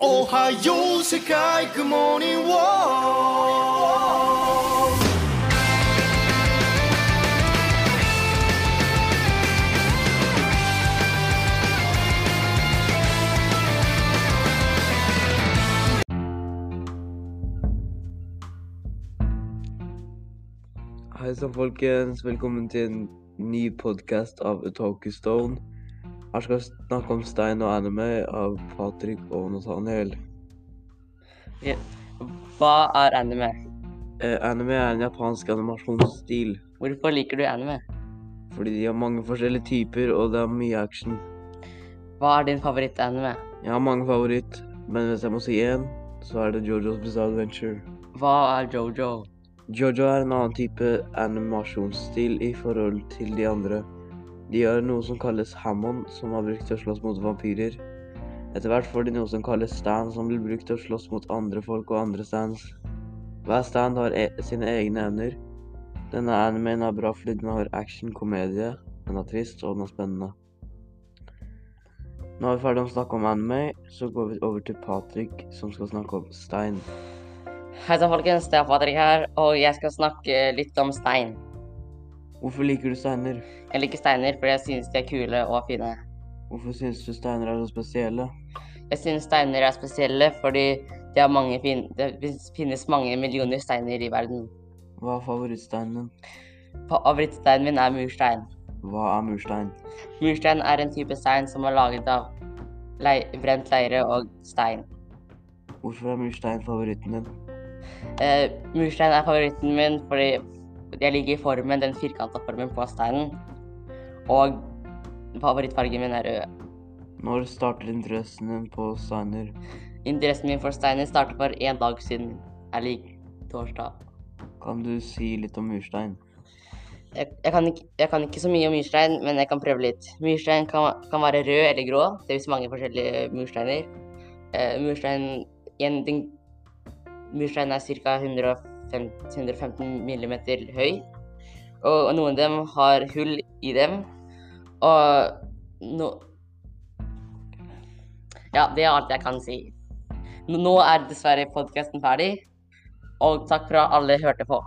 おはよう世界 Good morning world Hei sann, folkens. Velkommen til en ny podkast av Otaku Stone. Her skal vi snakke om Stein og anime av Patrick og Nathaniel. Hva er anime? Eh, anime er en japansk animasjonsstil. Hvorfor liker du anime? Fordi de har mange forskjellige typer, og det er mye action. Hva er din favoritt-anime? Jeg har mange favoritt, men hvis jeg må si én, så er det Jojo's Bizarre Adventure. Hva er jojo? Jojo er en annen type animasjonsstil i forhold til de andre. De har noe som kalles Hammond, som har brukt til å slåss mot vampyrer. Etter hvert får de noe som kalles stand, som blir brukt til å slåss mot andre folk og andre stands. Hver stand har e sine egne evner. Denne animeen er bra fordi den har action, komedie, den er trist og den er spennende. Nå er vi ferdig å snakke om anime, så går vi over til Patrick, som skal snakke om Stein. Hei sann, folkens. Det er Patrick her, og jeg skal snakke litt om stein. Hvorfor liker du steiner? Jeg liker steiner fordi jeg synes de er kule og fine. Hvorfor syns du steiner er så spesielle? Jeg synes steiner er spesielle fordi det, mange fin det finnes mange millioner steiner i verden. Hva er favorittsteinen din? Favorittsteinen min er murstein. Hva er murstein? Murstein er en type stein som er laget av le brent leire og stein. Hvorfor er murstein favoritten din? Eh, murstein er favoritten min fordi jeg liker formen, den firkanta formen på steinen. Og favorittfargen min er rød. Når starter interessen din på steiner? Interessen min for steiner startet for én dag siden. Er lik torsdag. Kan du si litt om murstein? Jeg, jeg, kan ikke, jeg kan ikke så mye om murstein, men jeg kan prøve litt. Murstein kan, kan være rød eller grå. Det viser mange forskjellige mursteiner. Eh, murstein, en, den, murstein er ca. 115 millimeter høy. Og noen av dem har hull i dem. Og no, Ja, det er alt jeg kan si. Nå er dessverre podkasten ferdig. Og takk for at alle hørte på.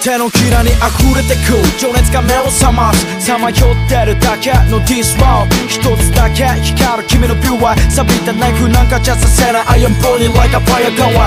手のひらに溢れてく。情熱が目を覚ます。さまよってるだけのディスワー一つだけ光る君のビューは。錆びたナイフなんかじゃさせない。I am burning like a fire going